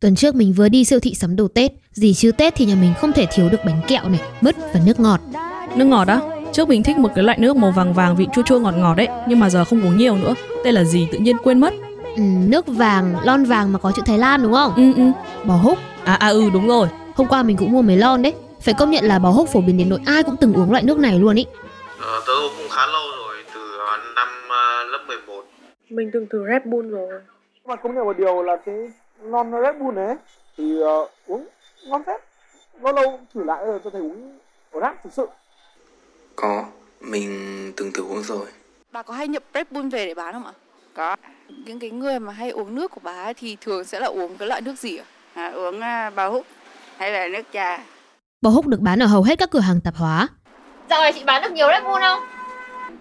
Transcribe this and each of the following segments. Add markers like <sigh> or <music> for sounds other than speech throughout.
Tuần trước mình vừa đi siêu thị sắm đồ Tết, gì chứ Tết thì nhà mình không thể thiếu được bánh kẹo này, mứt và nước ngọt. Nước ngọt á? Trước mình thích một cái loại nước màu vàng vàng vị chua chua ngọt ngọt đấy, nhưng mà giờ không uống nhiều nữa. Tên là gì tự nhiên quên mất. Ừ, nước vàng, lon vàng mà có chữ Thái Lan đúng không? Ừ ừ. Bò húc. À à ừ đúng rồi. Hôm qua mình cũng mua mấy lon đấy. Phải công nhận là bò húc phổ biến đến nỗi ai cũng từng uống loại nước này luôn ý. Ờ, tớ uống cũng khá lâu rồi, từ ờ, năm ờ, lớp 11. Mình từng thử Red Bull rồi. mà công nhận một điều là cái non Red Bull này ấy, thì ờ, uống ngon phết lâu lâu thử lại rồi tôi thấy uống ổn áp thực sự Có, mình từng thử uống rồi. Bà có hay nhập Red Bull về để bán không ạ? Có, Những cái người mà hay uống nước của bà ấy thì thường sẽ là uống cái loại nước gì ạ? à, uống à, bào hút hay là nước trà. Bò húc được bán ở hầu hết các cửa hàng tạp hóa. Dạo này chị bán được nhiều Red Bull không?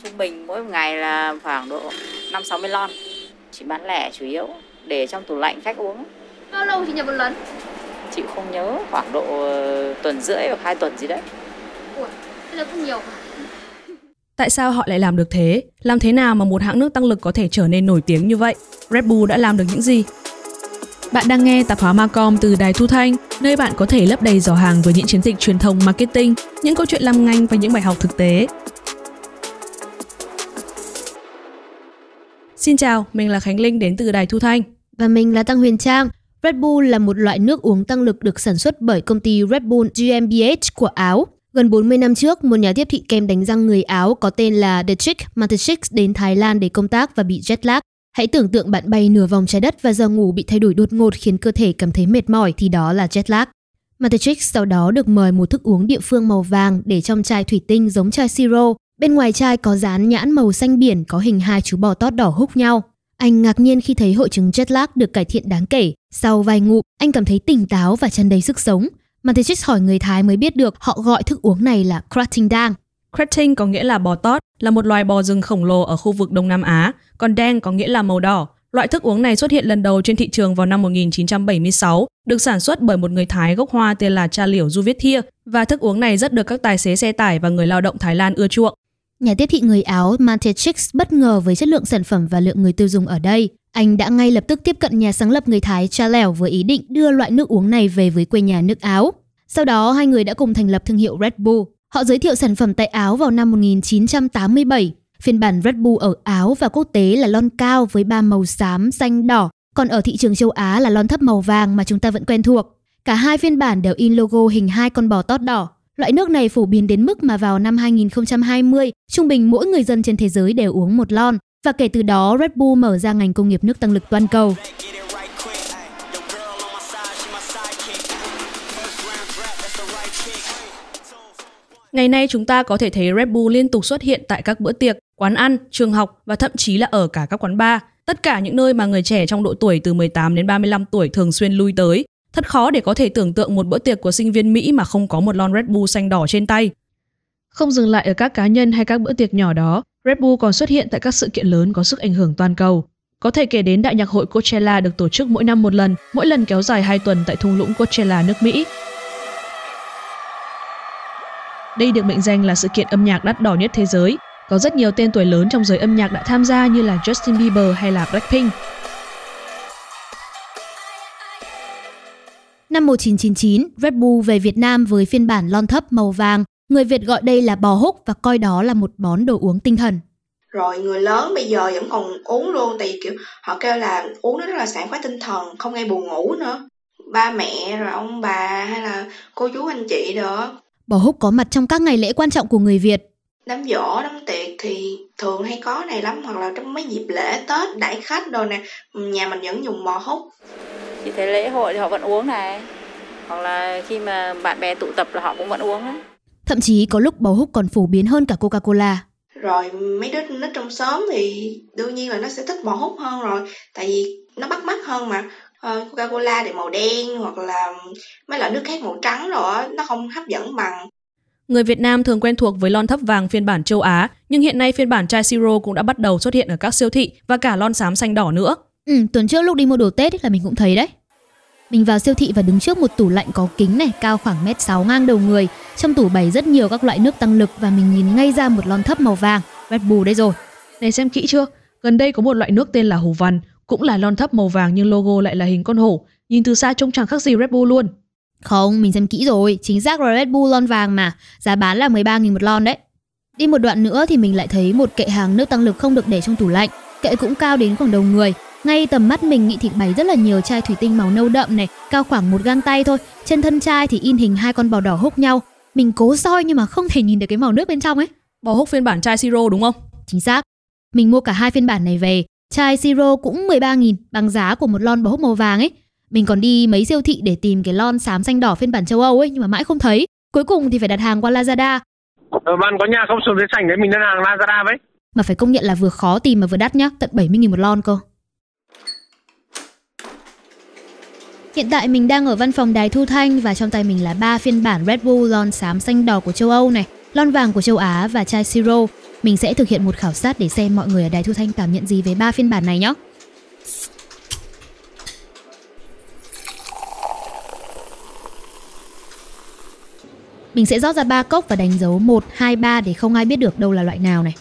Trung bình mỗi ngày là khoảng độ 5-60 lon. Chị bán lẻ chủ yếu để trong tủ lạnh khách uống. Bao lâu chị nhập một lần? Chị không nhớ khoảng độ ờ, tuần rưỡi hoặc 2 tuần gì đấy. Ủa, thế là cũng nhiều mà. Tại sao họ lại làm được thế? Làm thế nào mà một hãng nước tăng lực có thể trở nên nổi tiếng như vậy? Red Bull đã làm được những gì? Bạn đang nghe tạp hóa Macom từ Đài Thu Thanh, nơi bạn có thể lấp đầy giỏ hàng với những chiến dịch truyền thông marketing, những câu chuyện làm ngành và những bài học thực tế. Xin chào, mình là Khánh Linh đến từ Đài Thu Thanh. Và mình là Tăng Huyền Trang. Red Bull là một loại nước uống tăng lực được sản xuất bởi công ty Red Bull GmbH của Áo. Gần 40 năm trước, một nhà tiếp thị kem đánh răng người Áo có tên là Dietrich Mateschitz đến Thái Lan để công tác và bị jet lag. Hãy tưởng tượng bạn bay nửa vòng trái đất và giờ ngủ bị thay đổi đột ngột khiến cơ thể cảm thấy mệt mỏi thì đó là jet lag. Mateschitz sau đó được mời một thức uống địa phương màu vàng để trong chai thủy tinh giống chai siro. Bên ngoài chai có dán nhãn màu xanh biển có hình hai chú bò tót đỏ húc nhau. Anh ngạc nhiên khi thấy hội chứng jet lag được cải thiện đáng kể. Sau vài ngụm, anh cảm thấy tỉnh táo và tràn đầy sức sống. Mateschitz hỏi người Thái mới biết được họ gọi thức uống này là Krating Dang. Cretin có nghĩa là bò tót, là một loài bò rừng khổng lồ ở khu vực Đông Nam Á, còn đen có nghĩa là màu đỏ. Loại thức uống này xuất hiện lần đầu trên thị trường vào năm 1976, được sản xuất bởi một người Thái gốc Hoa tên là Cha Liểu Du Viết Thia, và thức uống này rất được các tài xế xe tải và người lao động Thái Lan ưa chuộng. Nhà tiếp thị người Áo Mateschitz bất ngờ với chất lượng sản phẩm và lượng người tiêu dùng ở đây. Anh đã ngay lập tức tiếp cận nhà sáng lập người Thái Cha Lẻo với ý định đưa loại nước uống này về với quê nhà nước Áo. Sau đó, hai người đã cùng thành lập thương hiệu Red Bull. Họ giới thiệu sản phẩm tại Áo vào năm 1987. Phiên bản Red Bull ở Áo và quốc tế là lon cao với ba màu xám, xanh, đỏ, còn ở thị trường châu Á là lon thấp màu vàng mà chúng ta vẫn quen thuộc. Cả hai phiên bản đều in logo hình hai con bò tót đỏ. Loại nước này phổ biến đến mức mà vào năm 2020, trung bình mỗi người dân trên thế giới đều uống một lon. Và kể từ đó, Red Bull mở ra ngành công nghiệp nước tăng lực toàn cầu. Ngày nay chúng ta có thể thấy Red Bull liên tục xuất hiện tại các bữa tiệc, quán ăn, trường học và thậm chí là ở cả các quán bar. Tất cả những nơi mà người trẻ trong độ tuổi từ 18 đến 35 tuổi thường xuyên lui tới. Thật khó để có thể tưởng tượng một bữa tiệc của sinh viên Mỹ mà không có một lon Red Bull xanh đỏ trên tay. Không dừng lại ở các cá nhân hay các bữa tiệc nhỏ đó, Red Bull còn xuất hiện tại các sự kiện lớn có sức ảnh hưởng toàn cầu. Có thể kể đến đại nhạc hội Coachella được tổ chức mỗi năm một lần, mỗi lần kéo dài 2 tuần tại thung lũng Coachella nước Mỹ. Đây được mệnh danh là sự kiện âm nhạc đắt đỏ nhất thế giới. Có rất nhiều tên tuổi lớn trong giới âm nhạc đã tham gia như là Justin Bieber hay là Blackpink. Năm 1999, Red Bull về Việt Nam với phiên bản lon thấp màu vàng. Người Việt gọi đây là bò húc và coi đó là một món đồ uống tinh thần. rồi người lớn bây giờ vẫn còn uống luôn tại vì kiểu họ kêu là uống nó rất là sảng khoái tinh thần không gây buồn ngủ nữa ba mẹ rồi ông bà hay là cô chú anh chị đó Bò húc có mặt trong các ngày lễ quan trọng của người Việt. đám giỗ đám tiệc thì thường hay có này lắm hoặc là trong mấy dịp lễ tết đãi khách đồ nè nhà mình vẫn dùng bò hút Chị thấy lễ hội thì họ vẫn uống này. Hoặc là khi mà bạn bè tụ tập là họ cũng vẫn uống đấy. Thậm chí có lúc bò húc còn phổ biến hơn cả Coca-Cola. rồi mấy đứa nó trong xóm thì đương nhiên là nó sẽ thích bò hút hơn rồi tại vì nó bắt mắt hơn mà Ờ, Coca-Cola thì màu đen hoặc là mấy loại nước khác màu trắng rồi á, nó không hấp dẫn bằng Người Việt Nam thường quen thuộc với lon thấp vàng phiên bản châu Á, nhưng hiện nay phiên bản chai siro cũng đã bắt đầu xuất hiện ở các siêu thị và cả lon xám xanh đỏ nữa. Ừ, tuần trước lúc đi mua đồ Tết ấy là mình cũng thấy đấy. Mình vào siêu thị và đứng trước một tủ lạnh có kính này, cao khoảng mét 6 ngang đầu người. Trong tủ bày rất nhiều các loại nước tăng lực và mình nhìn ngay ra một lon thấp màu vàng. Red Bull đây rồi. Này xem kỹ chưa? Gần đây có một loại nước tên là Hồ Văn, cũng là lon thấp màu vàng nhưng logo lại là hình con hổ. Nhìn từ xa trông chẳng khác gì Red Bull luôn. Không, mình xem kỹ rồi, chính xác là Red Bull lon vàng mà, giá bán là 13.000 một lon đấy. Đi một đoạn nữa thì mình lại thấy một kệ hàng nước tăng lực không được để trong tủ lạnh. Kệ cũng cao đến khoảng đầu người. Ngay tầm mắt mình nghĩ thì bày rất là nhiều chai thủy tinh màu nâu đậm này, cao khoảng một gang tay thôi. Trên thân chai thì in hình hai con bò đỏ húc nhau. Mình cố soi nhưng mà không thể nhìn được cái màu nước bên trong ấy. Bò húc phiên bản chai siro đúng không? Chính xác. Mình mua cả hai phiên bản này về. Chai siro cũng 13.000 bằng giá của một lon bò húc màu vàng ấy. Mình còn đi mấy siêu thị để tìm cái lon xám xanh đỏ phiên bản châu Âu ấy nhưng mà mãi không thấy. Cuối cùng thì phải đặt hàng qua Lazada. Ờ, bạn có nhà không xuống dưới sảnh đấy mình đơn hàng Lazada với. Mà phải công nhận là vừa khó tìm mà vừa đắt nhá, tận 70.000 một lon cơ. Hiện tại mình đang ở văn phòng đài thu thanh và trong tay mình là ba phiên bản Red Bull lon xám xanh đỏ của châu Âu này, lon vàng của châu Á và chai siro. Mình sẽ thực hiện một khảo sát để xem mọi người ở đài thu thanh cảm nhận gì về ba phiên bản này nhé. Mình sẽ rót ra 3 cốc và đánh dấu 1, 2, 3 để không ai biết được đâu là loại nào này.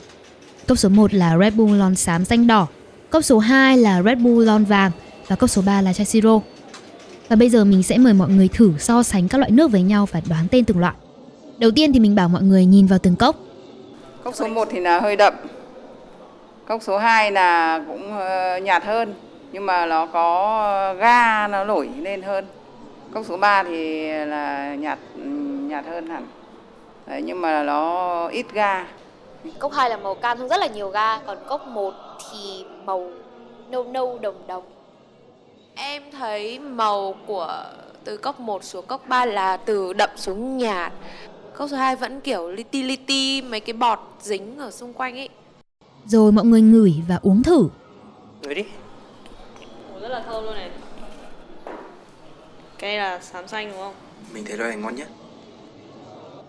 Cốc số 1 là Red Bull lon xám xanh đỏ, cốc số 2 là Red Bull lon vàng và cốc số 3 là chai siro. Và bây giờ mình sẽ mời mọi người thử so sánh các loại nước với nhau và đoán tên từng loại. Đầu tiên thì mình bảo mọi người nhìn vào từng cốc. Cốc số 1 thì là hơi đậm. Cốc số 2 là cũng ờ, nhạt hơn nhưng mà nó có ga nó nổi lên hơn. Cốc số 3 thì là nhạt nhạt hơn hẳn. Đấy, nhưng mà nó ít ga. Cốc 2 là màu cam rất là nhiều ga, còn cốc 1 thì màu nâu nâu đồng đồng. Em thấy màu của từ cốc 1 xuống cốc 3 là từ đậm xuống nhạt. Cốc số 2 vẫn kiểu li ti li ti mấy cái bọt dính ở xung quanh ấy. Rồi mọi người ngửi và uống thử. Ngửi đi. rất là thơm luôn này. Cái là xám xanh đúng không? Mình thấy loại này ngon nhất.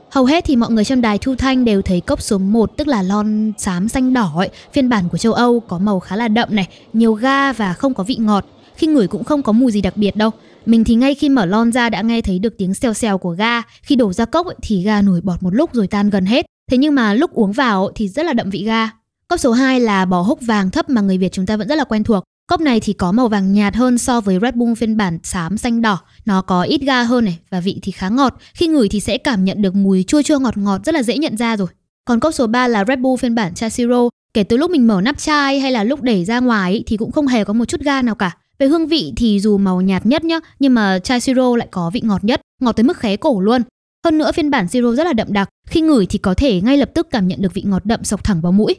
Hầu hết thì mọi người trong đài thu thanh đều thấy cốc số 1 tức là lon xám xanh đỏ ấy, phiên bản của châu Âu có màu khá là đậm này, nhiều ga và không có vị ngọt. Khi ngửi cũng không có mùi gì đặc biệt đâu. Mình thì ngay khi mở lon ra đã nghe thấy được tiếng xèo xèo của ga. Khi đổ ra cốc ấy, thì ga nổi bọt một lúc rồi tan gần hết. Thế nhưng mà lúc uống vào thì rất là đậm vị ga. Cốc số 2 là bò húc vàng thấp mà người Việt chúng ta vẫn rất là quen thuộc. Cốc này thì có màu vàng nhạt hơn so với Red Bull phiên bản xám xanh đỏ. Nó có ít ga hơn này và vị thì khá ngọt. Khi ngửi thì sẽ cảm nhận được mùi chua chua ngọt ngọt rất là dễ nhận ra rồi. Còn cốc số 3 là Red Bull phiên bản chai siro. Kể từ lúc mình mở nắp chai hay là lúc đẩy ra ngoài thì cũng không hề có một chút ga nào cả. Về hương vị thì dù màu nhạt nhất nhá, nhưng mà chai siro lại có vị ngọt nhất, ngọt tới mức khé cổ luôn. Hơn nữa phiên bản siro rất là đậm đặc, khi ngửi thì có thể ngay lập tức cảm nhận được vị ngọt đậm sộc thẳng vào mũi.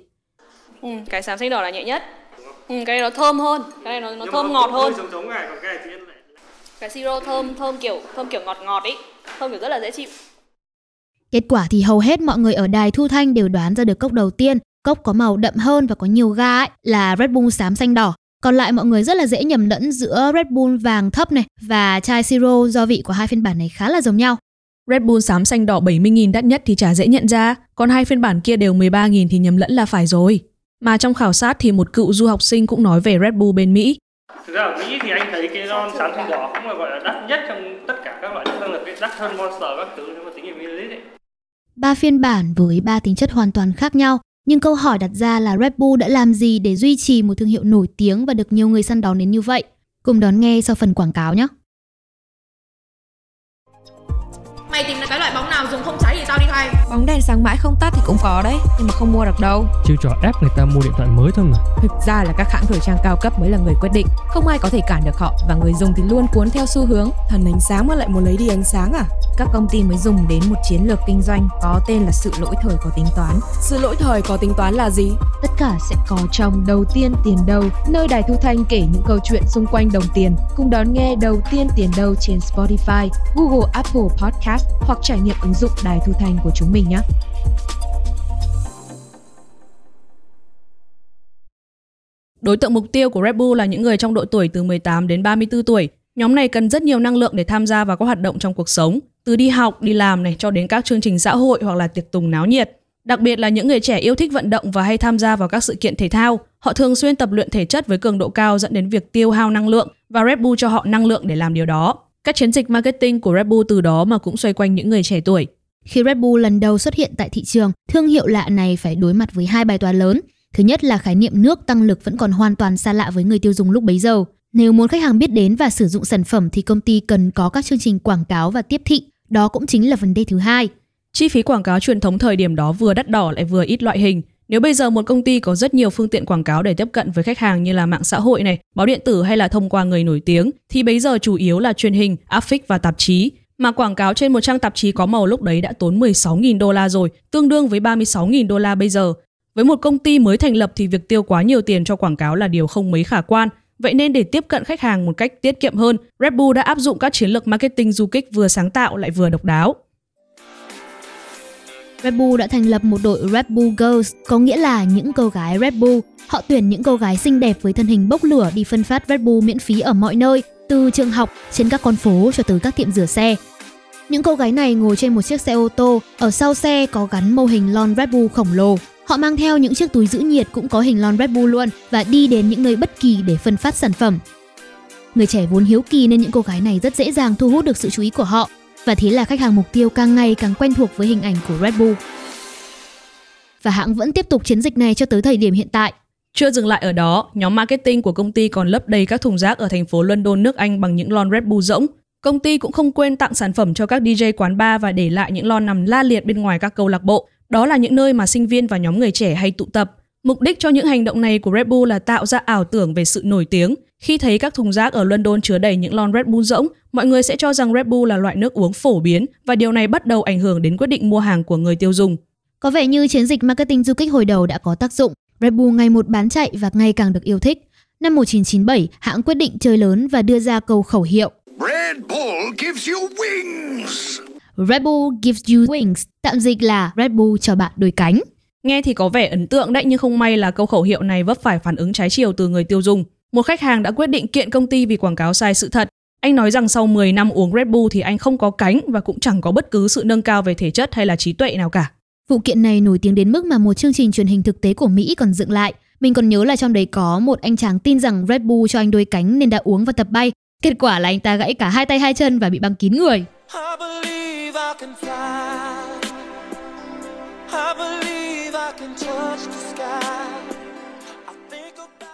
Ừ, cái xám xanh đỏ là nhẹ nhất. Ừ, cái này nó thơm hơn, cái này nó, nó thơm ngọt hơn. Giống giống này, còn cái này thì lại Cái siro thơm thơm kiểu thơm kiểu ngọt ngọt ấy, thơm kiểu rất là dễ chịu. Kết quả thì hầu hết mọi người ở đài thu thanh đều đoán ra được cốc đầu tiên, cốc có màu đậm hơn và có nhiều ga ấy, là Red Bull xám xanh đỏ. Còn lại mọi người rất là dễ nhầm lẫn giữa Red Bull vàng thấp này và chai siro do vị của hai phiên bản này khá là giống nhau. Red Bull xám xanh đỏ 70.000 đắt nhất thì chả dễ nhận ra, còn hai phiên bản kia đều 13.000 thì nhầm lẫn là phải rồi. Mà trong khảo sát thì một cựu du học sinh cũng nói về Red Bull bên Mỹ. Thực ra ở Mỹ thì anh thấy cái lon xám xanh đỏ cũng là gọi là đắt nhất trong tất cả các loại nước tăng lực đắt hơn Monster các thứ nếu mà tính về ml ấy. Ba phiên bản với ba tính chất hoàn toàn khác nhau, nhưng câu hỏi đặt ra là Red Bull đã làm gì để duy trì một thương hiệu nổi tiếng và được nhiều người săn đón đến như vậy? Cùng đón nghe sau phần quảng cáo nhé. Mày tìm được cái loại bóng nào dùng không cháy thì tao đi thay Bóng đèn sáng mãi không tắt thì cũng có đấy Nhưng mà không mua được đâu. Chiêu trò ép người ta mua điện thoại mới thôi mà. Thực ra là các hãng thời trang cao cấp mới là người quyết định. Không ai có thể cản được họ Và người dùng thì luôn cuốn theo xu hướng. Thần ánh sáng mà lại muốn lấy đi ánh sáng à? Các công ty mới dùng đến một chiến lược kinh doanh Có tên là sự lỗi thời có tính toán. Sự lỗi thời có tính toán là gì? Tất cả sẽ có trong Đầu tiên tiền đâu. Nơi Đài Thu Thanh kể những câu chuyện xung quanh đồng tiền. Cùng đón nghe Đầu tiên tiền đâu trên Spotify, Google Apple Podcast hoặc trải nghiệm ứng dụng Đài Thu Thanh của chúng mình nhé Đối tượng mục tiêu của Red Bull là những người trong độ tuổi từ 18 đến 34 tuổi. Nhóm này cần rất nhiều năng lượng để tham gia vào các hoạt động trong cuộc sống, từ đi học, đi làm này cho đến các chương trình xã hội hoặc là tiệc tùng náo nhiệt. Đặc biệt là những người trẻ yêu thích vận động và hay tham gia vào các sự kiện thể thao. Họ thường xuyên tập luyện thể chất với cường độ cao dẫn đến việc tiêu hao năng lượng và Red Bull cho họ năng lượng để làm điều đó. Các chiến dịch marketing của Red Bull từ đó mà cũng xoay quanh những người trẻ tuổi. Khi Red Bull lần đầu xuất hiện tại thị trường, thương hiệu lạ này phải đối mặt với hai bài toán lớn. Thứ nhất là khái niệm nước tăng lực vẫn còn hoàn toàn xa lạ với người tiêu dùng lúc bấy giờ. Nếu muốn khách hàng biết đến và sử dụng sản phẩm thì công ty cần có các chương trình quảng cáo và tiếp thị. Đó cũng chính là vấn đề thứ hai. Chi phí quảng cáo truyền thống thời điểm đó vừa đắt đỏ lại vừa ít loại hình. Nếu bây giờ một công ty có rất nhiều phương tiện quảng cáo để tiếp cận với khách hàng như là mạng xã hội này, báo điện tử hay là thông qua người nổi tiếng, thì bây giờ chủ yếu là truyền hình, áp phích và tạp chí. Mà quảng cáo trên một trang tạp chí có màu lúc đấy đã tốn 16.000 đô la rồi, tương đương với 36.000 đô la bây giờ. Với một công ty mới thành lập thì việc tiêu quá nhiều tiền cho quảng cáo là điều không mấy khả quan. Vậy nên để tiếp cận khách hàng một cách tiết kiệm hơn, Red Bull đã áp dụng các chiến lược marketing du kích vừa sáng tạo lại vừa độc đáo. Red Bull đã thành lập một đội Red Bull Girls, có nghĩa là những cô gái Red Bull. Họ tuyển những cô gái xinh đẹp với thân hình bốc lửa đi phân phát Red Bull miễn phí ở mọi nơi, từ trường học, trên các con phố cho tới các tiệm rửa xe. Những cô gái này ngồi trên một chiếc xe ô tô, ở sau xe có gắn mô hình lon Red Bull khổng lồ. Họ mang theo những chiếc túi giữ nhiệt cũng có hình lon Red Bull luôn và đi đến những nơi bất kỳ để phân phát sản phẩm. Người trẻ vốn hiếu kỳ nên những cô gái này rất dễ dàng thu hút được sự chú ý của họ và thế là khách hàng mục tiêu càng ngày càng quen thuộc với hình ảnh của Red Bull. Và hãng vẫn tiếp tục chiến dịch này cho tới thời điểm hiện tại. Chưa dừng lại ở đó, nhóm marketing của công ty còn lấp đầy các thùng rác ở thành phố London, nước Anh bằng những lon Red Bull rỗng. Công ty cũng không quên tặng sản phẩm cho các DJ quán bar và để lại những lon nằm la liệt bên ngoài các câu lạc bộ. Đó là những nơi mà sinh viên và nhóm người trẻ hay tụ tập. Mục đích cho những hành động này của Red Bull là tạo ra ảo tưởng về sự nổi tiếng. Khi thấy các thùng rác ở London chứa đầy những lon Red Bull rỗng, mọi người sẽ cho rằng Red Bull là loại nước uống phổ biến và điều này bắt đầu ảnh hưởng đến quyết định mua hàng của người tiêu dùng. Có vẻ như chiến dịch marketing du kích hồi đầu đã có tác dụng. Red Bull ngày một bán chạy và ngày càng được yêu thích. Năm 1997, hãng quyết định chơi lớn và đưa ra câu khẩu hiệu Red Bull gives you wings. Red Bull gives you wings, tạm dịch là Red Bull cho bạn đôi cánh. Nghe thì có vẻ ấn tượng đấy nhưng không may là câu khẩu hiệu này vấp phải phản ứng trái chiều từ người tiêu dùng. Một khách hàng đã quyết định kiện công ty vì quảng cáo sai sự thật. Anh nói rằng sau 10 năm uống Red Bull thì anh không có cánh và cũng chẳng có bất cứ sự nâng cao về thể chất hay là trí tuệ nào cả. Vụ kiện này nổi tiếng đến mức mà một chương trình truyền hình thực tế của Mỹ còn dựng lại. Mình còn nhớ là trong đấy có một anh chàng tin rằng Red Bull cho anh đôi cánh nên đã uống và tập bay. Kết quả là anh ta gãy cả hai tay hai chân và bị băng kín người.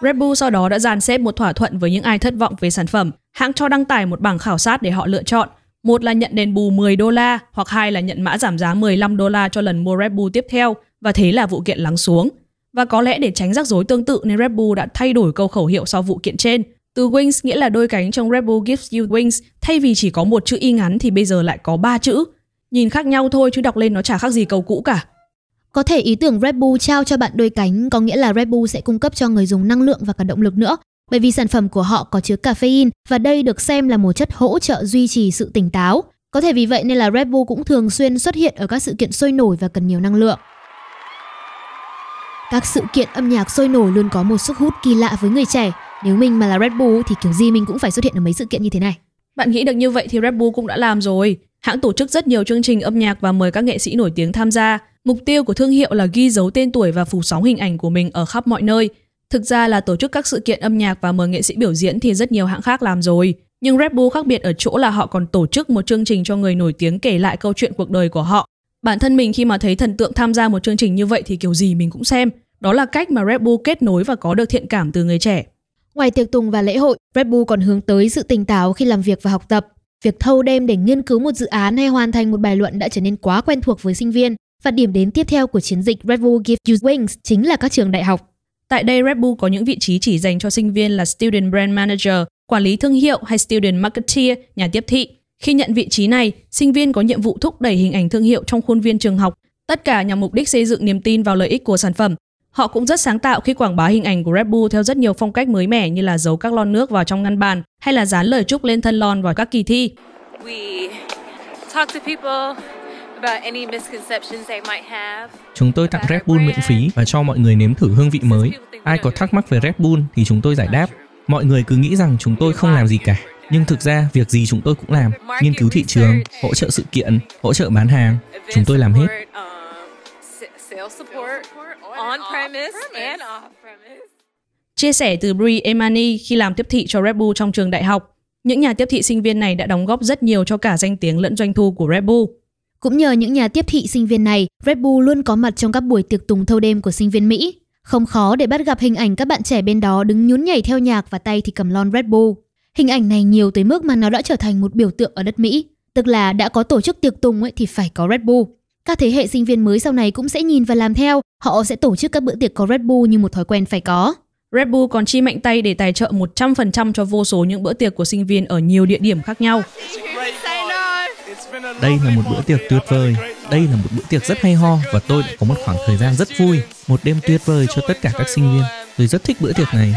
Red Bull sau đó đã dàn xếp một thỏa thuận với những ai thất vọng về sản phẩm. Hãng cho đăng tải một bảng khảo sát để họ lựa chọn. Một là nhận đền bù 10 đô la hoặc hai là nhận mã giảm giá 15 đô la cho lần mua Red Bull tiếp theo và thế là vụ kiện lắng xuống. Và có lẽ để tránh rắc rối tương tự nên Red Bull đã thay đổi câu khẩu hiệu sau vụ kiện trên. Từ wings nghĩa là đôi cánh trong Red Bull gives you wings, thay vì chỉ có một chữ y ngắn thì bây giờ lại có ba chữ. Nhìn khác nhau thôi chứ đọc lên nó chả khác gì câu cũ cả. Có thể ý tưởng Red Bull trao cho bạn đôi cánh có nghĩa là Red Bull sẽ cung cấp cho người dùng năng lượng và cả động lực nữa, bởi vì sản phẩm của họ có chứa caffeine và đây được xem là một chất hỗ trợ duy trì sự tỉnh táo. Có thể vì vậy nên là Red Bull cũng thường xuyên xuất hiện ở các sự kiện sôi nổi và cần nhiều năng lượng. Các sự kiện âm nhạc sôi nổi luôn có một sức hút kỳ lạ với người trẻ. Nếu mình mà là Red Bull thì kiểu gì mình cũng phải xuất hiện ở mấy sự kiện như thế này. Bạn nghĩ được như vậy thì Red Bull cũng đã làm rồi. Hãng tổ chức rất nhiều chương trình âm nhạc và mời các nghệ sĩ nổi tiếng tham gia. Mục tiêu của thương hiệu là ghi dấu tên tuổi và phủ sóng hình ảnh của mình ở khắp mọi nơi. Thực ra là tổ chức các sự kiện âm nhạc và mời nghệ sĩ biểu diễn thì rất nhiều hãng khác làm rồi. Nhưng Red Bull khác biệt ở chỗ là họ còn tổ chức một chương trình cho người nổi tiếng kể lại câu chuyện cuộc đời của họ. Bản thân mình khi mà thấy thần tượng tham gia một chương trình như vậy thì kiểu gì mình cũng xem. Đó là cách mà Red Bull kết nối và có được thiện cảm từ người trẻ. Ngoài tiệc tùng và lễ hội, Red Bull còn hướng tới sự tỉnh táo khi làm việc và học tập. Việc thâu đêm để nghiên cứu một dự án hay hoàn thành một bài luận đã trở nên quá quen thuộc với sinh viên. Và điểm đến tiếp theo của chiến dịch Red Bull Give You Wings chính là các trường đại học. Tại đây, Red Bull có những vị trí chỉ dành cho sinh viên là Student Brand Manager, quản lý thương hiệu hay Student Marketeer, nhà tiếp thị. Khi nhận vị trí này, sinh viên có nhiệm vụ thúc đẩy hình ảnh thương hiệu trong khuôn viên trường học, tất cả nhằm mục đích xây dựng niềm tin vào lợi ích của sản phẩm. Họ cũng rất sáng tạo khi quảng bá hình ảnh của Red Bull theo rất nhiều phong cách mới mẻ như là giấu các lon nước vào trong ngăn bàn hay là dán lời chúc lên thân lon vào các kỳ thi. We talk to people about any misconceptions they might have. Chúng tôi tặng Red Bull miễn phí và cho mọi người nếm thử hương vị mới. Ai có thắc mắc về Red Bull thì chúng tôi giải đáp. Mọi người cứ nghĩ rằng chúng tôi không làm gì cả, nhưng thực ra việc gì chúng tôi cũng làm. Nghiên cứu thị trường, hỗ trợ sự kiện, hỗ trợ bán hàng, chúng tôi làm hết. Sales support on premise and off premise. Chia sẻ từ Brie Emani khi làm tiếp thị cho Red Bull trong trường đại học, những nhà tiếp thị sinh viên này đã đóng góp rất nhiều cho cả danh tiếng lẫn doanh thu của Red Bull. Cũng nhờ những nhà tiếp thị sinh viên này, Red Bull luôn có mặt trong các buổi tiệc tùng thâu đêm của sinh viên Mỹ. Không khó để bắt gặp hình ảnh các bạn trẻ bên đó đứng nhún nhảy theo nhạc và tay thì cầm lon Red Bull. Hình ảnh này nhiều tới mức mà nó đã trở thành một biểu tượng ở đất Mỹ. Tức là đã có tổ chức tiệc tùng ấy thì phải có Red Bull. Các thế hệ sinh viên mới sau này cũng sẽ nhìn và làm theo, họ sẽ tổ chức các bữa tiệc có Red Bull như một thói quen phải có. Red Bull còn chi mạnh tay để tài trợ 100% cho vô số những bữa tiệc của sinh viên ở nhiều địa điểm khác nhau. Đây là một bữa tiệc tuyệt vời. Đây là một bữa tiệc rất hay ho và tôi đã có một khoảng thời gian rất vui. Một đêm tuyệt vời cho tất cả các sinh viên. Tôi rất thích bữa tiệc này.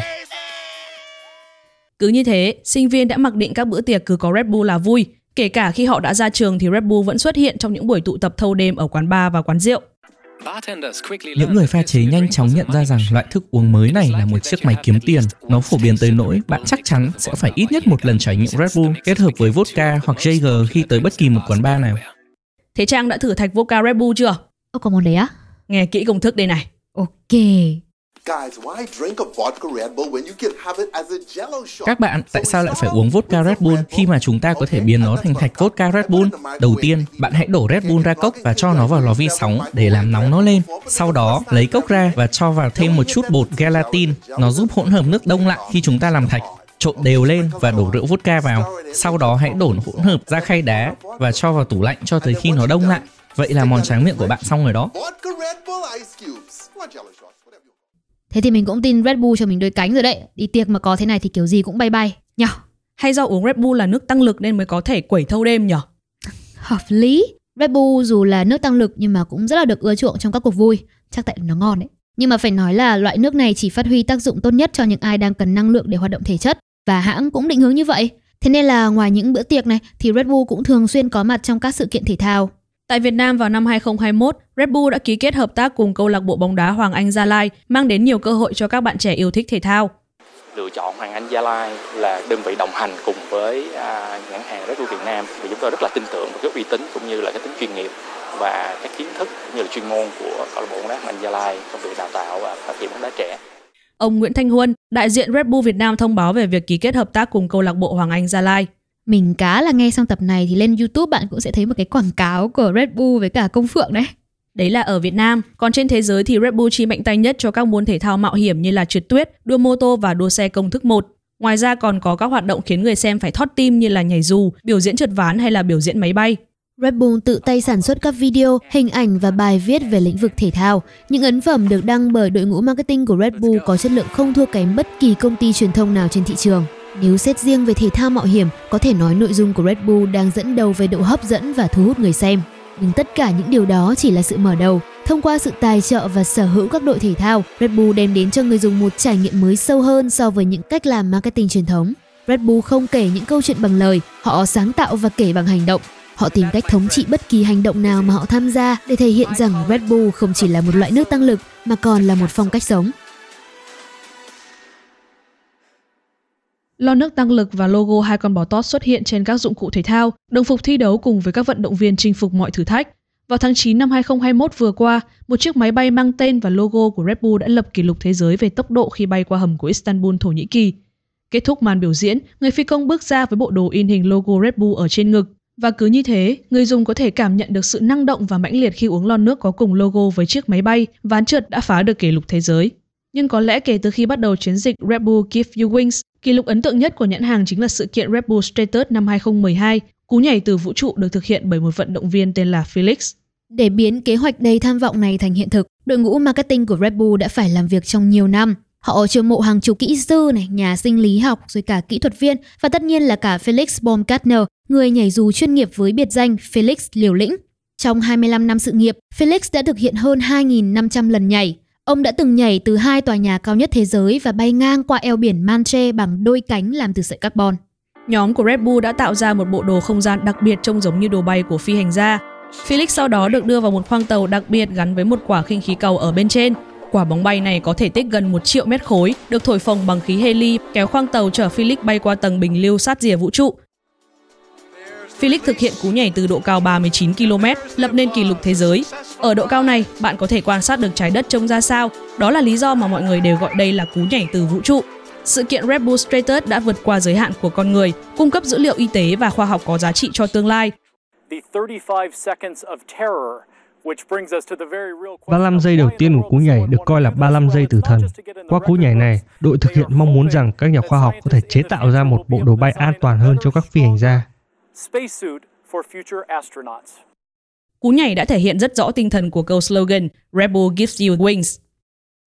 Cứ như thế, sinh viên đã mặc định các bữa tiệc cứ có Red Bull là vui. Kể cả khi họ đã ra trường thì Red Bull vẫn xuất hiện trong những buổi tụ tập thâu đêm ở quán bar và quán rượu. Những người pha chế nhanh chóng nhận ra rằng loại thức uống mới này là một chiếc máy kiếm tiền. Nó phổ biến tới nỗi bạn chắc chắn sẽ phải ít nhất một lần trải nghiệm Red Bull kết hợp với vodka hoặc Jaeger khi tới bất kỳ một quán bar nào. Thế Trang đã thử thạch vodka Red Bull chưa? Ồ, có món đấy á? Nghe kỹ công thức đây này. Ok. Các bạn, tại sao lại phải uống vodka Red Bull khi mà chúng ta có thể biến nó thành thạch vodka Red Bull? Đầu tiên, bạn hãy đổ Red Bull ra cốc và cho nó vào lò vi sóng để làm nóng nó lên. Sau đó, lấy cốc ra và cho vào thêm một chút bột gelatin. Nó giúp hỗn hợp nước đông lại khi chúng ta làm thạch. Trộn đều lên và đổ rượu vodka vào. Sau đó hãy đổ hỗn hợp ra khay đá và cho vào tủ lạnh cho tới khi nó đông lại. Vậy là món tráng miệng của bạn xong rồi đó. Thế thì mình cũng tin Red Bull cho mình đôi cánh rồi đấy. Đi tiệc mà có thế này thì kiểu gì cũng bay bay, nhở? Hay do uống Red Bull là nước tăng lực nên mới có thể quẩy thâu đêm nhở? Hợp lý. Red Bull dù là nước tăng lực nhưng mà cũng rất là được ưa chuộng trong các cuộc vui. Chắc tại nó ngon đấy. Nhưng mà phải nói là loại nước này chỉ phát huy tác dụng tốt nhất cho những ai đang cần năng lượng để hoạt động thể chất và hãng cũng định hướng như vậy. Thế nên là ngoài những bữa tiệc này thì Red Bull cũng thường xuyên có mặt trong các sự kiện thể thao. Tại Việt Nam vào năm 2021, Red Bull đã ký kết hợp tác cùng câu lạc bộ bóng đá Hoàng Anh Gia Lai, mang đến nhiều cơ hội cho các bạn trẻ yêu thích thể thao. Lựa chọn Hoàng Anh Gia Lai là đơn vị đồng hành cùng với à, nhãn hàng Red Bull Việt Nam thì chúng tôi rất là tin tưởng vào cái uy tín cũng như là cái tính chuyên nghiệp và các kiến thức cũng như là chuyên môn của câu lạc bộ bóng đá Hoàng Anh Gia Lai trong việc đào tạo và phát triển bóng đá trẻ. Ông Nguyễn Thanh Huân, đại diện Red Bull Việt Nam thông báo về việc ký kết hợp tác cùng câu lạc bộ Hoàng Anh Gia Lai. Mình cá là nghe xong tập này thì lên YouTube bạn cũng sẽ thấy một cái quảng cáo của Red Bull với cả công phượng đấy. Đấy là ở Việt Nam, còn trên thế giới thì Red Bull chi mạnh tay nhất cho các môn thể thao mạo hiểm như là trượt tuyết, đua mô tô và đua xe công thức 1. Ngoài ra còn có các hoạt động khiến người xem phải thót tim như là nhảy dù, biểu diễn trượt ván hay là biểu diễn máy bay. Red Bull tự tay sản xuất các video, hình ảnh và bài viết về lĩnh vực thể thao. Những ấn phẩm được đăng bởi đội ngũ marketing của Red Bull có chất lượng không thua kém bất kỳ công ty truyền thông nào trên thị trường. Nếu xét riêng về thể thao mạo hiểm, có thể nói nội dung của Red Bull đang dẫn đầu về độ hấp dẫn và thu hút người xem. Nhưng tất cả những điều đó chỉ là sự mở đầu. Thông qua sự tài trợ và sở hữu các đội thể thao, Red Bull đem đến cho người dùng một trải nghiệm mới sâu hơn so với những cách làm marketing truyền thống. Red Bull không kể những câu chuyện bằng lời, họ sáng tạo và kể bằng hành động. Họ tìm cách thống trị bất kỳ hành động nào mà họ tham gia để thể hiện rằng Red Bull không chỉ là một loại nước tăng lực mà còn là một phong cách sống. Lo nước tăng lực và logo hai con bò tót xuất hiện trên các dụng cụ thể thao, đồng phục thi đấu cùng với các vận động viên chinh phục mọi thử thách. Vào tháng 9 năm 2021 vừa qua, một chiếc máy bay mang tên và logo của Red Bull đã lập kỷ lục thế giới về tốc độ khi bay qua hầm của Istanbul, Thổ Nhĩ Kỳ. Kết thúc màn biểu diễn, người phi công bước ra với bộ đồ in hình logo Red Bull ở trên ngực. Và cứ như thế, người dùng có thể cảm nhận được sự năng động và mãnh liệt khi uống lon nước có cùng logo với chiếc máy bay, ván trượt đã phá được kỷ lục thế giới. Nhưng có lẽ kể từ khi bắt đầu chiến dịch Red Bull Give You Wings, kỷ lục ấn tượng nhất của nhãn hàng chính là sự kiện Red Bull Stratus năm 2012, cú nhảy từ vũ trụ được thực hiện bởi một vận động viên tên là Felix. Để biến kế hoạch đầy tham vọng này thành hiện thực, đội ngũ marketing của Red Bull đã phải làm việc trong nhiều năm. Họ chiêu mộ hàng chục kỹ sư này, nhà sinh lý học, rồi cả kỹ thuật viên và tất nhiên là cả Felix Baumgartner, người nhảy dù chuyên nghiệp với biệt danh Felix Liều Lĩnh. Trong 25 năm sự nghiệp, Felix đã thực hiện hơn 2.500 lần nhảy. Ông đã từng nhảy từ hai tòa nhà cao nhất thế giới và bay ngang qua eo biển Manche bằng đôi cánh làm từ sợi carbon. Nhóm của Red Bull đã tạo ra một bộ đồ không gian đặc biệt trông giống như đồ bay của phi hành gia. Felix sau đó được đưa vào một khoang tàu đặc biệt gắn với một quả khinh khí cầu ở bên trên. Quả bóng bay này có thể tích gần 1 triệu mét khối, được thổi phồng bằng khí heli, kéo khoang tàu chở Felix bay qua tầng bình lưu sát rìa vũ trụ. Felix thực hiện cú nhảy từ độ cao 39 km, lập nên kỷ lục thế giới. Ở độ cao này, bạn có thể quan sát được trái đất trông ra sao. Đó là lý do mà mọi người đều gọi đây là cú nhảy từ vũ trụ. Sự kiện Red Bull Stratus đã vượt qua giới hạn của con người, cung cấp dữ liệu y tế và khoa học có giá trị cho tương lai. The 35 seconds of terror 35 giây đầu tiên của cú nhảy được coi là 35 giây tử thần. Qua cú nhảy này, đội thực hiện mong muốn rằng các nhà khoa học có thể chế tạo ra một bộ đồ bay an toàn hơn cho các phi hành gia. Cú nhảy đã thể hiện rất rõ tinh thần của câu slogan Red Bull gives you wings.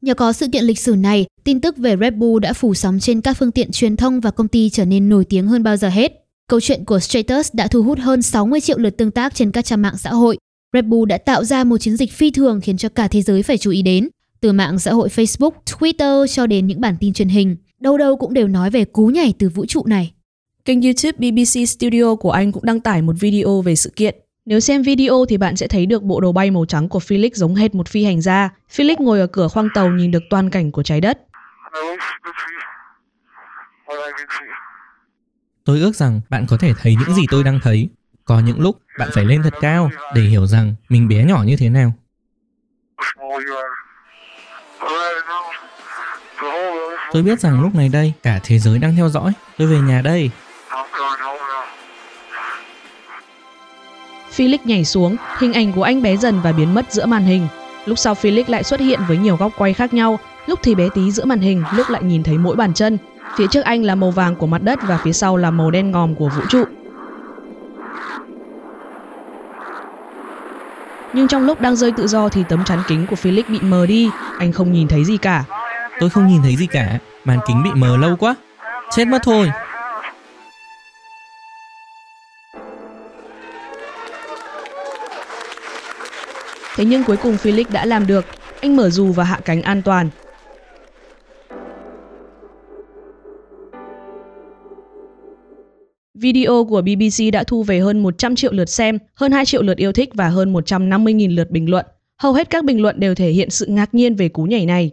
Nhờ có sự kiện lịch sử này, tin tức về Red Bull đã phủ sóng trên các phương tiện truyền thông và công ty trở nên nổi tiếng hơn bao giờ hết. Câu chuyện của Stratus đã thu hút hơn 60 triệu lượt tương tác trên các trang mạng xã hội. Red Bull đã tạo ra một chiến dịch phi thường khiến cho cả thế giới phải chú ý đến. Từ mạng xã hội Facebook, Twitter cho đến những bản tin truyền hình, đâu đâu cũng đều nói về cú nhảy từ vũ trụ này. Kênh YouTube BBC Studio của Anh cũng đăng tải một video về sự kiện. Nếu xem video thì bạn sẽ thấy được bộ đồ bay màu trắng của Felix giống hệt một phi hành gia. Felix ngồi ở cửa khoang tàu nhìn được toàn cảnh của trái đất. Tôi ước rằng bạn có thể thấy những gì tôi đang thấy. Có những lúc bạn phải lên thật cao để hiểu rằng mình bé nhỏ như thế nào. Tôi biết rằng lúc này đây cả thế giới đang theo dõi. Tôi về nhà đây. Felix nhảy xuống, hình ảnh của anh bé dần và biến mất giữa màn hình. Lúc sau Felix lại xuất hiện với nhiều góc quay khác nhau, lúc thì bé tí giữa màn hình, lúc lại nhìn thấy mỗi bàn chân. Phía trước anh là màu vàng của mặt đất và phía sau là màu đen ngòm của vũ trụ. Nhưng trong lúc đang rơi tự do thì tấm chắn kính của Felix bị mờ đi, anh không nhìn thấy gì cả. Tôi không nhìn thấy gì cả, màn kính bị mờ lâu quá. Chết mất thôi. Thế nhưng cuối cùng Felix đã làm được. Anh mở dù và hạ cánh an toàn. Video của BBC đã thu về hơn 100 triệu lượt xem, hơn 2 triệu lượt yêu thích và hơn 150.000 lượt bình luận. Hầu hết các bình luận đều thể hiện sự ngạc nhiên về cú nhảy này.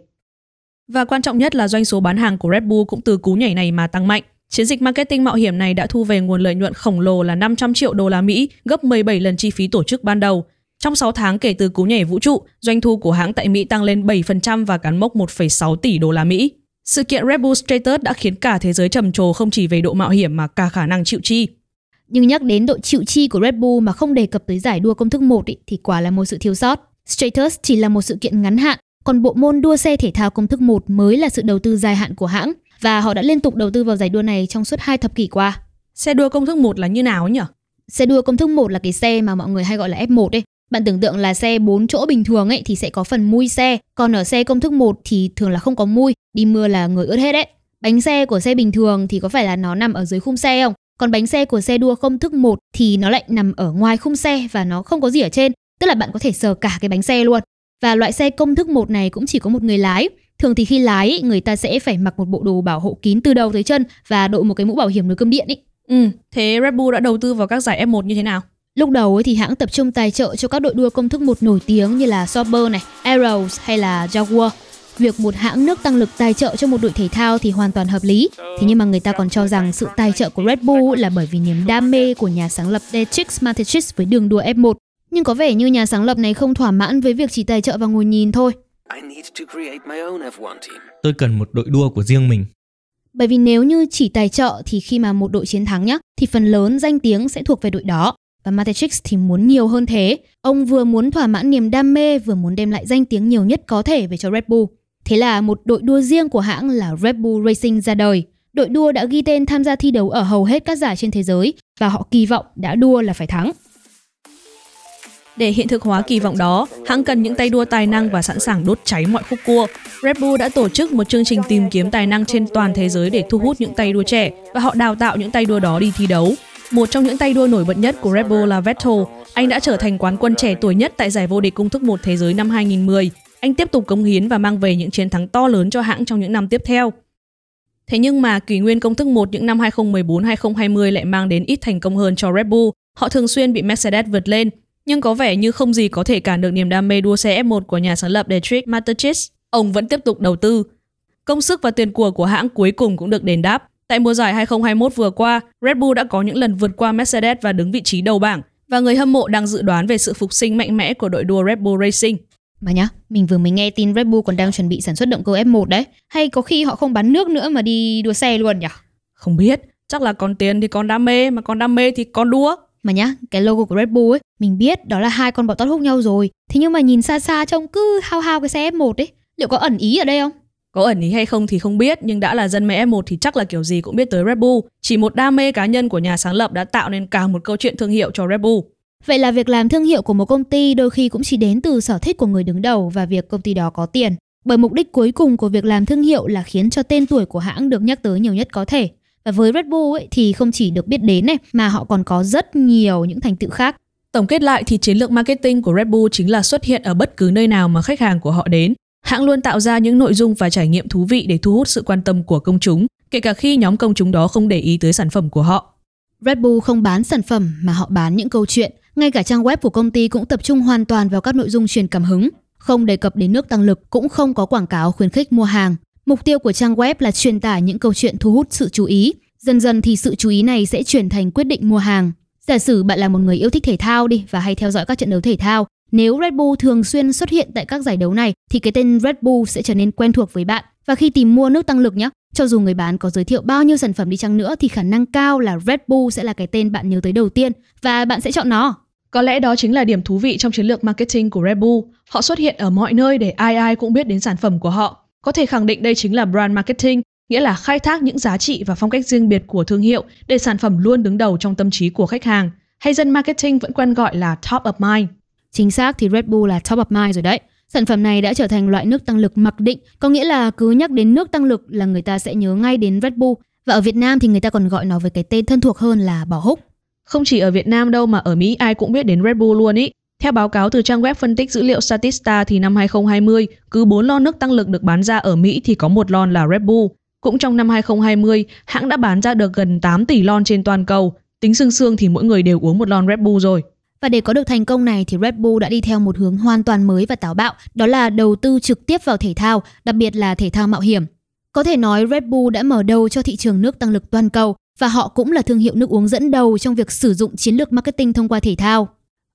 Và quan trọng nhất là doanh số bán hàng của Red Bull cũng từ cú nhảy này mà tăng mạnh. Chiến dịch marketing mạo hiểm này đã thu về nguồn lợi nhuận khổng lồ là 500 triệu đô la Mỹ, gấp 17 lần chi phí tổ chức ban đầu. Trong 6 tháng kể từ cú nhảy vũ trụ, doanh thu của hãng tại Mỹ tăng lên 7% và cán mốc 1,6 tỷ đô la Mỹ. Sự kiện Red Bull Stratus đã khiến cả thế giới trầm trồ không chỉ về độ mạo hiểm mà cả khả năng chịu chi. Nhưng nhắc đến độ chịu chi của Red Bull mà không đề cập tới giải đua công thức 1 ý, thì quả là một sự thiếu sót. Stratus chỉ là một sự kiện ngắn hạn, còn bộ môn đua xe thể thao công thức 1 mới là sự đầu tư dài hạn của hãng và họ đã liên tục đầu tư vào giải đua này trong suốt hai thập kỷ qua. Xe đua công thức 1 là như nào nhỉ? Xe đua công thức 1 là cái xe mà mọi người hay gọi là F1 ấy. Bạn tưởng tượng là xe 4 chỗ bình thường ấy thì sẽ có phần mui xe, còn ở xe công thức 1 thì thường là không có mui, đi mưa là người ướt hết đấy. Bánh xe của xe bình thường thì có phải là nó nằm ở dưới khung xe không? Còn bánh xe của xe đua công thức 1 thì nó lại nằm ở ngoài khung xe và nó không có gì ở trên, tức là bạn có thể sờ cả cái bánh xe luôn. Và loại xe công thức 1 này cũng chỉ có một người lái. Thường thì khi lái, người ta sẽ phải mặc một bộ đồ bảo hộ kín từ đầu tới chân và đội một cái mũ bảo hiểm nối cơm điện ấy. Ừ, thế Red Bull đã đầu tư vào các giải F1 như thế nào? Lúc đầu ấy thì hãng tập trung tài trợ cho các đội đua công thức một nổi tiếng như là Sauber này, Arrows hay là Jaguar. Việc một hãng nước tăng lực tài trợ cho một đội thể thao thì hoàn toàn hợp lý. Thế nhưng mà người ta còn cho rằng sự tài trợ của Red Bull là bởi vì niềm đam mê của nhà sáng lập Dietrich Mateschitz với đường đua F1. Nhưng có vẻ như nhà sáng lập này không thỏa mãn với việc chỉ tài trợ và ngồi nhìn thôi. Tôi cần một đội đua của riêng mình. Bởi vì nếu như chỉ tài trợ thì khi mà một đội chiến thắng nhá, thì phần lớn danh tiếng sẽ thuộc về đội đó. Và Matrix thì muốn nhiều hơn thế. Ông vừa muốn thỏa mãn niềm đam mê, vừa muốn đem lại danh tiếng nhiều nhất có thể về cho Red Bull. Thế là một đội đua riêng của hãng là Red Bull Racing ra đời. Đội đua đã ghi tên tham gia thi đấu ở hầu hết các giải trên thế giới và họ kỳ vọng đã đua là phải thắng. Để hiện thực hóa kỳ vọng đó, hãng cần những tay đua tài năng và sẵn sàng đốt cháy mọi khúc cua. Red Bull đã tổ chức một chương trình tìm kiếm tài năng trên toàn thế giới để thu hút những tay đua trẻ và họ đào tạo những tay đua đó đi thi đấu. Một trong những tay đua nổi bật nhất của Red Bull là Vettel. Anh đã trở thành quán quân trẻ tuổi nhất tại giải vô địch công thức 1 thế giới năm 2010. Anh tiếp tục cống hiến và mang về những chiến thắng to lớn cho hãng trong những năm tiếp theo. Thế nhưng mà kỷ nguyên công thức 1 những năm 2014-2020 lại mang đến ít thành công hơn cho Red Bull. Họ thường xuyên bị Mercedes vượt lên, nhưng có vẻ như không gì có thể cản được niềm đam mê đua xe F1 của nhà sáng lập Dietrich Mateschitz. Ông vẫn tiếp tục đầu tư. Công sức và tiền của của hãng cuối cùng cũng được đền đáp. Tại mùa giải 2021 vừa qua, Red Bull đã có những lần vượt qua Mercedes và đứng vị trí đầu bảng và người hâm mộ đang dự đoán về sự phục sinh mạnh mẽ của đội đua Red Bull Racing. Mà nhá, mình vừa mới nghe tin Red Bull còn đang chuẩn bị sản xuất động cơ F1 đấy. Hay có khi họ không bán nước nữa mà đi đua xe luôn nhỉ? Không biết, chắc là còn tiền thì còn đam mê, mà còn đam mê thì còn đua. Mà nhá, cái logo của Red Bull ấy, mình biết đó là hai con bò tót hút nhau rồi. Thế nhưng mà nhìn xa xa trông cứ hao hao cái xe F1 ấy. Liệu có ẩn ý ở đây không? Có ẩn ý hay không thì không biết, nhưng đã là dân mê F1 thì chắc là kiểu gì cũng biết tới Red Bull. Chỉ một đam mê cá nhân của nhà sáng lập đã tạo nên cả một câu chuyện thương hiệu cho Red Bull. Vậy là việc làm thương hiệu của một công ty đôi khi cũng chỉ đến từ sở thích của người đứng đầu và việc công ty đó có tiền. Bởi mục đích cuối cùng của việc làm thương hiệu là khiến cho tên tuổi của hãng được nhắc tới nhiều nhất có thể. Và với Red Bull ấy, thì không chỉ được biết đến này mà họ còn có rất nhiều những thành tựu khác. Tổng kết lại thì chiến lược marketing của Red Bull chính là xuất hiện ở bất cứ nơi nào mà khách hàng của họ đến. Hãng luôn tạo ra những nội dung và trải nghiệm thú vị để thu hút sự quan tâm của công chúng, kể cả khi nhóm công chúng đó không để ý tới sản phẩm của họ. Red Bull không bán sản phẩm mà họ bán những câu chuyện. Ngay cả trang web của công ty cũng tập trung hoàn toàn vào các nội dung truyền cảm hứng, không đề cập đến nước tăng lực, cũng không có quảng cáo khuyến khích mua hàng. Mục tiêu của trang web là truyền tải những câu chuyện thu hút sự chú ý. Dần dần thì sự chú ý này sẽ chuyển thành quyết định mua hàng. Giả sử bạn là một người yêu thích thể thao đi và hay theo dõi các trận đấu thể thao, nếu Red Bull thường xuyên xuất hiện tại các giải đấu này thì cái tên Red Bull sẽ trở nên quen thuộc với bạn. Và khi tìm mua nước tăng lực nhé, cho dù người bán có giới thiệu bao nhiêu sản phẩm đi chăng nữa thì khả năng cao là Red Bull sẽ là cái tên bạn nhớ tới đầu tiên và bạn sẽ chọn nó. Có lẽ đó chính là điểm thú vị trong chiến lược marketing của Red Bull. Họ xuất hiện ở mọi nơi để ai ai cũng biết đến sản phẩm của họ. Có thể khẳng định đây chính là brand marketing, nghĩa là khai thác những giá trị và phong cách riêng biệt của thương hiệu để sản phẩm luôn đứng đầu trong tâm trí của khách hàng. Hay dân marketing vẫn quen gọi là top of mind. Chính xác thì Red Bull là top of mind rồi đấy. Sản phẩm này đã trở thành loại nước tăng lực mặc định, có nghĩa là cứ nhắc đến nước tăng lực là người ta sẽ nhớ ngay đến Red Bull. Và ở Việt Nam thì người ta còn gọi nó với cái tên thân thuộc hơn là bỏ húc. Không chỉ ở Việt Nam đâu mà ở Mỹ ai cũng biết đến Red Bull luôn ý. Theo báo cáo từ trang web phân tích dữ liệu Statista thì năm 2020, cứ 4 lon nước tăng lực được bán ra ở Mỹ thì có một lon là Red Bull. Cũng trong năm 2020, hãng đã bán ra được gần 8 tỷ lon trên toàn cầu. Tính xương xương thì mỗi người đều uống một lon Red Bull rồi. Và để có được thành công này thì Red Bull đã đi theo một hướng hoàn toàn mới và táo bạo, đó là đầu tư trực tiếp vào thể thao, đặc biệt là thể thao mạo hiểm. Có thể nói Red Bull đã mở đầu cho thị trường nước tăng lực toàn cầu và họ cũng là thương hiệu nước uống dẫn đầu trong việc sử dụng chiến lược marketing thông qua thể thao.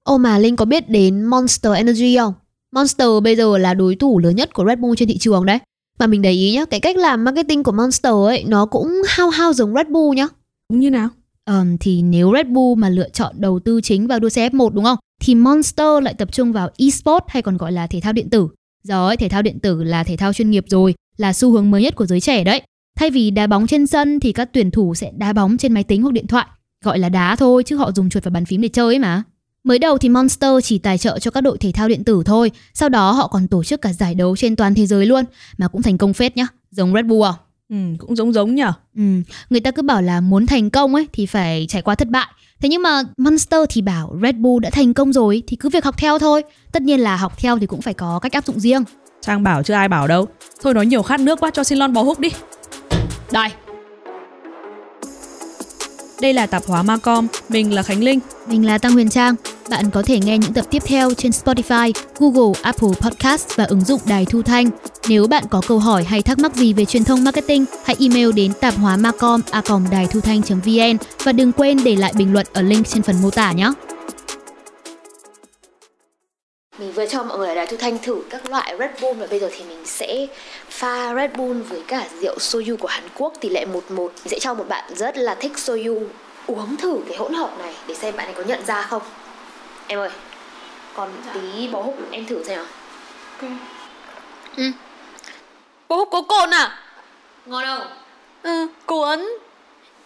Ô mà Linh có biết đến Monster Energy không? Monster bây giờ là đối thủ lớn nhất của Red Bull trên thị trường đấy. Mà mình để ý nhá, cái cách làm marketing của Monster ấy nó cũng hao hao giống Red Bull nhá. Cũng như nào? Um, thì nếu Red Bull mà lựa chọn đầu tư chính vào đua xe F1 đúng không? Thì Monster lại tập trung vào esports hay còn gọi là thể thao điện tử. Rồi, thể thao điện tử là thể thao chuyên nghiệp rồi, là xu hướng mới nhất của giới trẻ đấy. Thay vì đá bóng trên sân thì các tuyển thủ sẽ đá bóng trên máy tính hoặc điện thoại. Gọi là đá thôi chứ họ dùng chuột và bàn phím để chơi ấy mà. Mới đầu thì Monster chỉ tài trợ cho các đội thể thao điện tử thôi, sau đó họ còn tổ chức cả giải đấu trên toàn thế giới luôn, mà cũng thành công phết nhá, giống Red Bull à. Ừ, cũng giống giống nhở. Ừ, người ta cứ bảo là muốn thành công ấy thì phải trải qua thất bại. Thế nhưng mà Monster thì bảo Red Bull đã thành công rồi thì cứ việc học theo thôi. Tất nhiên là học theo thì cũng phải có cách áp dụng riêng. Trang bảo chứ ai bảo đâu. Thôi nói nhiều khát nước quá cho xin lon bò húc đi. Đây. Đây là tạp hóa Macom, mình là Khánh Linh. Mình là Tăng Huyền Trang. Bạn có thể nghe những tập tiếp theo trên Spotify, Google, Apple Podcast và ứng dụng Đài Thu Thanh. Nếu bạn có câu hỏi hay thắc mắc gì về truyền thông marketing, hãy email đến tạp hóa macom a đài thu thanh.vn và đừng quên để lại bình luận ở link trên phần mô tả nhé. Mình vừa cho mọi người ở Đài Thu Thanh thử các loại Red Bull và bây giờ thì mình sẽ pha Red Bull với cả rượu soju của Hàn Quốc tỷ lệ 1-1. Mình sẽ cho một bạn rất là thích soju uống thử cái hỗn hợp này để xem bạn ấy có nhận ra không. Em ơi, còn dạ. tí bò húc em thử xem nào. Ok. Ừ. Bò húc có cồn à? Ngon không? Ừ, cuốn.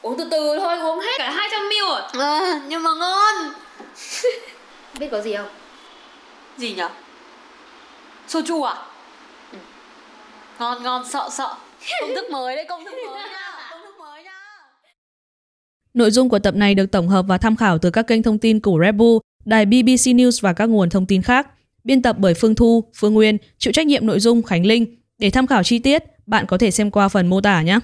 Uống từ từ thôi, uống hết cả 200ml à? À, nhưng mà ngon. <laughs> Biết có gì không? Gì nhở? Soju à? Ừ. Ngon ngon sợ sợ. <laughs> Công thức mới đấy, công thức mới nha. Công thức mới nha. Nội dung của tập này được tổng hợp và tham khảo từ các kênh thông tin của Red Bull, đài BBC News và các nguồn thông tin khác. Biên tập bởi Phương Thu, Phương Nguyên, chịu trách nhiệm nội dung Khánh Linh. Để tham khảo chi tiết, bạn có thể xem qua phần mô tả nhé.